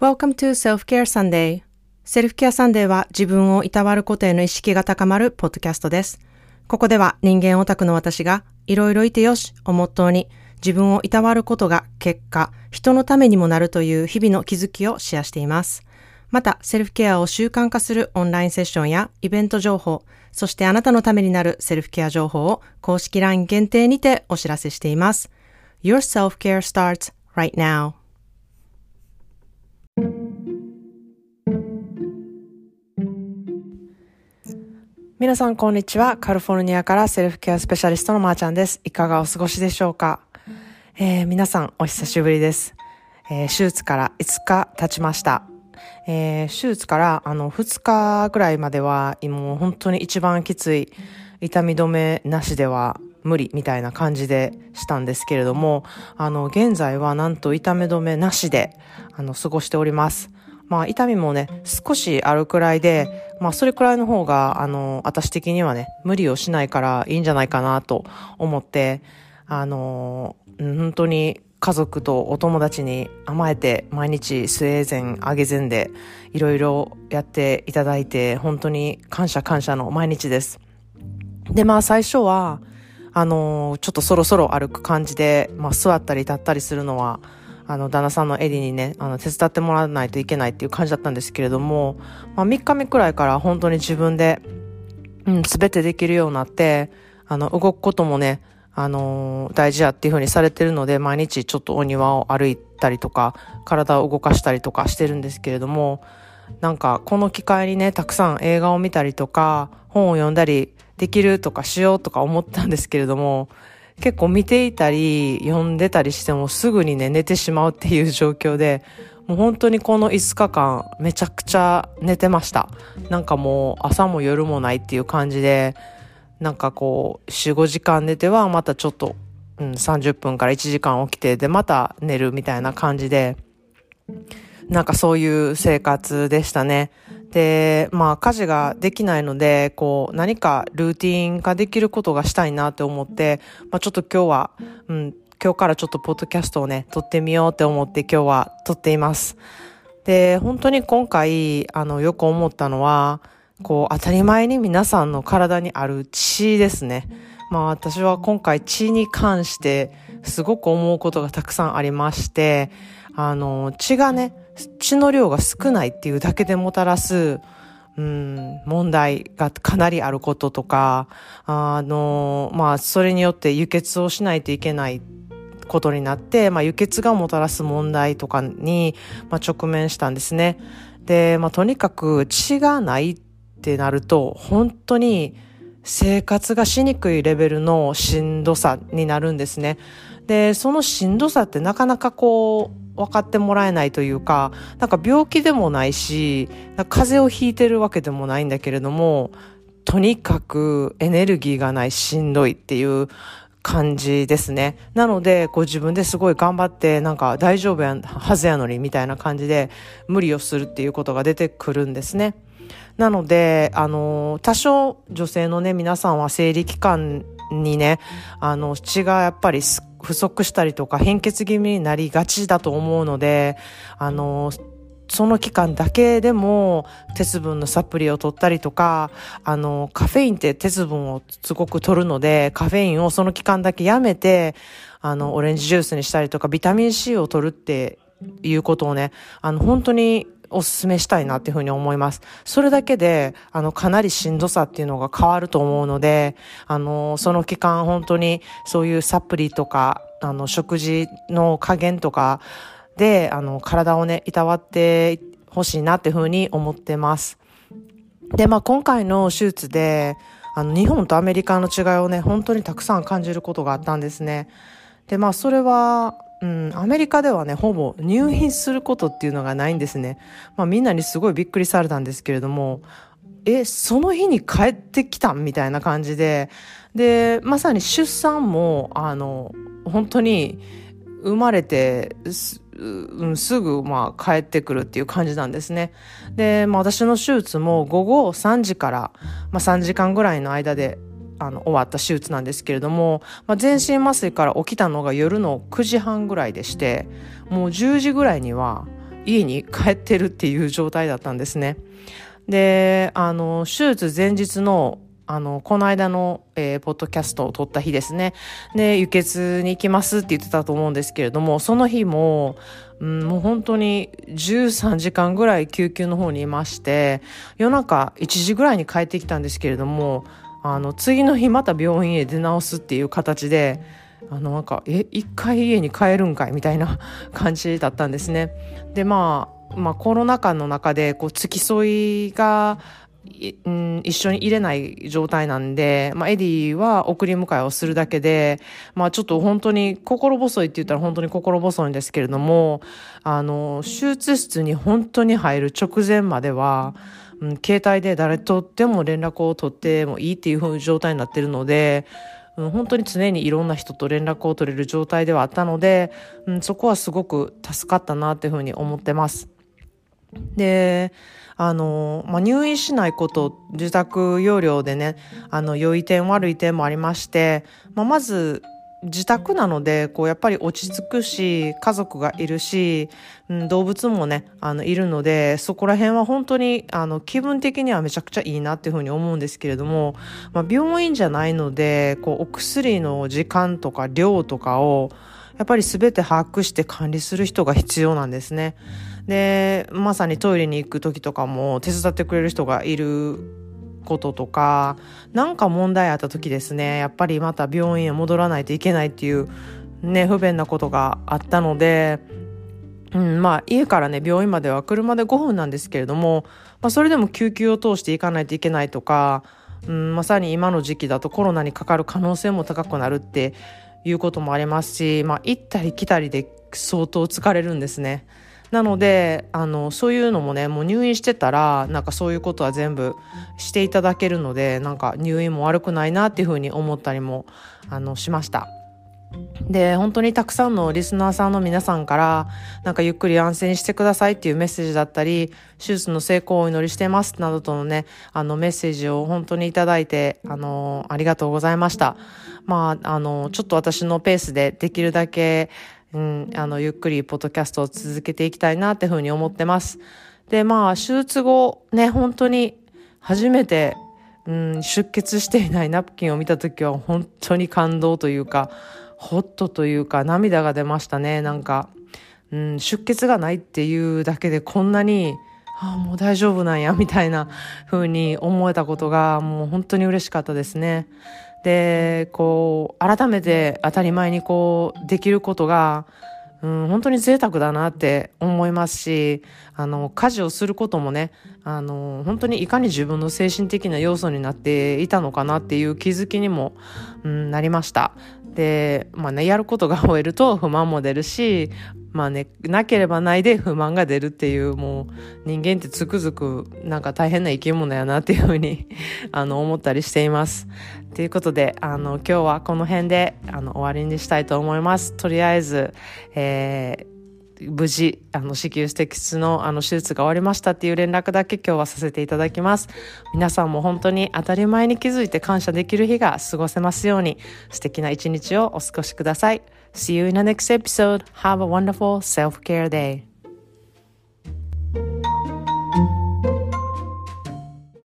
Welcome to Self-Care Sunday. セルフケアサンデーは自分をいたわることへの意識が高まるポッドキャストです。ここでは人間オタクの私がいろいろいてよしをモットーに自分をいたわることが結果、人のためにもなるという日々の気づきをシェアしています。また、セルフケアを習慣化するオンラインセッションやイベント情報、そしてあなたのためになるセルフケア情報を公式 LINE 限定にてお知らせしています。Your self-care starts right now. 皆さん、こんにちは。カリフォルニアからセルフケアスペシャリストのまーちゃんです。いかがお過ごしでしょうか、えー、皆さん、お久しぶりです。えー、手術から5日経ちました。えー、手術からあの2日ぐらいまでは、もう本当に一番きつい痛み止めなしでは無理みたいな感じでしたんですけれども、あの、現在はなんと痛み止めなしで、あの、過ごしております。まあ、痛みもね、少しあるくらいで、まあ、それくらいの方が、あの、私的にはね、無理をしないからいいんじゃないかなと思って、あの、本当に家族とお友達に甘えて、毎日スウェーデン、あげぜんで、いろいろやっていただいて、本当に感謝感謝の毎日です。で、まあ、最初は、あの、ちょっとそろそろ歩く感じで、まあ、座ったり立ったりするのは、あの、旦那さんのエディにね、あの、手伝ってもらわないといけないっていう感じだったんですけれども、まあ、3日目くらいから本当に自分で、うん、すべてできるようになって、あの、動くこともね、あのー、大事やっていう風にされてるので、毎日ちょっとお庭を歩いたりとか、体を動かしたりとかしてるんですけれども、なんか、この機会にね、たくさん映画を見たりとか、本を読んだりできるとかしようとか思ったんですけれども、結構見ていたり、読んでたりしてもすぐにね、寝てしまうっていう状況で、もう本当にこの5日間、めちゃくちゃ寝てました。なんかもう朝も夜もないっていう感じで、なんかこう、4、5時間寝てはまたちょっと、うん、30分から1時間起きて、で、また寝るみたいな感じで、なんかそういう生活でしたね。で、まあ家事ができないので、こう何かルーティン化できることがしたいなって思って、まあちょっと今日は、うん、今日からちょっとポッドキャストをね、撮ってみようって思って今日は撮っています。で、本当に今回、あの、よく思ったのは、こう当たり前に皆さんの体にある血ですね。まあ私は今回血に関してすごく思うことがたくさんありまして、あの、血がね、血の量が少ないっていうだけでもたらす、うん、問題がかなりあることとか、あの、まあ、それによって輸血をしないといけないことになって、まあ、輸血がもたらす問題とかに、まあ、直面したんですね。で、まあ、とにかく血がないってなると、本当に生活がしにくいレベルのしんどさになるんですね。で、そのしんどさってなかなかこう、分かってもらえないというか、なんか病気でもないし、風邪をひいてるわけでもないんだけれども、とにかくエネルギーがないしんどいっていう感じですね。なので、こう自分ですごい頑張って、なんか大丈夫やはずやのにみたいな感じで無理をするっていうことが出てくるんですね。なので、あの、多少女性のね、皆さんは生理期間にね、あの、血がやっぱり少不足したりとか変血気味になりがちだと思うので、あの、その期間だけでも鉄分のサプリを取ったりとか、あの、カフェインって鉄分をすごく取るので、カフェインをその期間だけやめて、あの、オレンジジュースにしたりとか、ビタミン C を取るっていうことをね、あの、本当にお勧めしたいなっていうふうに思います。それだけで、あの、かなりしんどさっていうのが変わると思うので、あの、その期間本当にそういうサプリとか、あの、食事の加減とかで、あの、体をね、いたわってほしいなっていうふうに思ってます。で、まあ、今回の手術で、あの、日本とアメリカの違いをね、本当にたくさん感じることがあったんですね。で、まあ、それは、うん、アメリカではね、ほぼ入院することっていうのがないんですね。まあみんなにすごいびっくりされたんですけれども、え、その日に帰ってきたみたいな感じで、で、まさに出産も、あの、本当に生まれてす、うん、すぐ、まあ、帰ってくるっていう感じなんですね。で、まあ、私の手術も午後3時から、まあ、3時間ぐらいの間であの、終わった手術なんですけれども、まあ、全身麻酔から起きたのが夜の9時半ぐらいでして、もう10時ぐらいには家に帰ってるっていう状態だったんですね。で、あの、手術前日のあの、この間の、えー、ポッドキャストを撮った日ですね。で、輸血に行きますって言ってたと思うんですけれども、その日も、うん、もう本当に13時間ぐらい救急の方にいまして、夜中1時ぐらいに帰ってきたんですけれども、あの、次の日また病院へ出直すっていう形で、あの、なんか、え、一回家に帰るんかいみたいな 感じだったんですね。で、まあ、まあ、コロナ禍の中で、こう、付き添いが、うん、一緒に入れない状態なんで、まあ、エディは送り迎えをするだけで、まあ、ちょっと本当に心細いって言ったら本当に心細いんですけれども、あの、手術室に本当に入る直前までは、うん、携帯で誰とっても連絡を取ってもいいっていう状態になってるので、うん、本当に常にいろんな人と連絡を取れる状態ではあったので、うん、そこはすごく助かったなっていう風に思ってます。で、あの、まあ、入院しないこと、自宅療養でね、あの、良い点悪い点もありまして、まあ、まず、自宅なので、こう、やっぱり落ち着くし、家族がいるし、うん、動物もね、あの、いるので、そこら辺は本当に、あの、気分的にはめちゃくちゃいいなっていうふうに思うんですけれども、まあ、病院じゃないので、こう、お薬の時間とか量とかを、やっぱり全て把握して管理する人が必要なんですね。で、まさにトイレに行く時とかも手伝ってくれる人がいることとか、なんか問題あった時ですね、やっぱりまた病院へ戻らないといけないっていうね、不便なことがあったので、うん、まあ家からね、病院までは車で5分なんですけれども、まあそれでも救急を通して行かないといけないとか、うん、まさに今の時期だとコロナにかかる可能性も高くなるっていうこともありますし、まあ、行ったり来たりで相当疲れるんですね。なのであのそういうのもねもう入院してたらなんかそういうことは全部していただけるのでなんか入院も悪くないなっていうふうに思ったりもあのしました。で、本当にたくさんのリスナーさんの皆さんから、なんかゆっくり安静にしてくださいっていうメッセージだったり、手術の成功をお祈りしてますなどとのね、あのメッセージを本当にいただいて、あの、ありがとうございました。まあ、あの、ちょっと私のペースでできるだけ、うん、あの、ゆっくりポッドキャストを続けていきたいなっていうふうに思ってます。で、まあ、手術後、ね、本当に初めて、うん、出血していないナプキンを見たときは本当に感動というか、ホッとというか涙が出ましたね。なんか、うん、出血がないっていうだけでこんなに、ああ、もう大丈夫なんや、みたいな風に思えたことがもう本当に嬉しかったですね。で、こう、改めて当たり前にこう、できることが、うん、本当に贅沢だなって思いますし、あの、家事をすることもね、あの、本当にいかに自分の精神的な要素になっていたのかなっていう気づきにも、うん、なりました。で、まあね、やることが終えると不満も出るし、まあね、なければないで不満が出るっていう、もう人間ってつくづくなんか大変な生き物やなっていうふうに あの、思ったりしています。ということで、あの、今日はこの辺で、あの、終わりにしたいと思います。とりあえず、えー無事、あの、子宮摘出の、あの、手術が終わりましたっていう連絡だけ今日はさせていただきます。皆さんも本当に当たり前に気づいて感謝できる日が過ごせますように、素敵な一日をお過ごしください。See you in the next episode. Have a wonderful self-care day.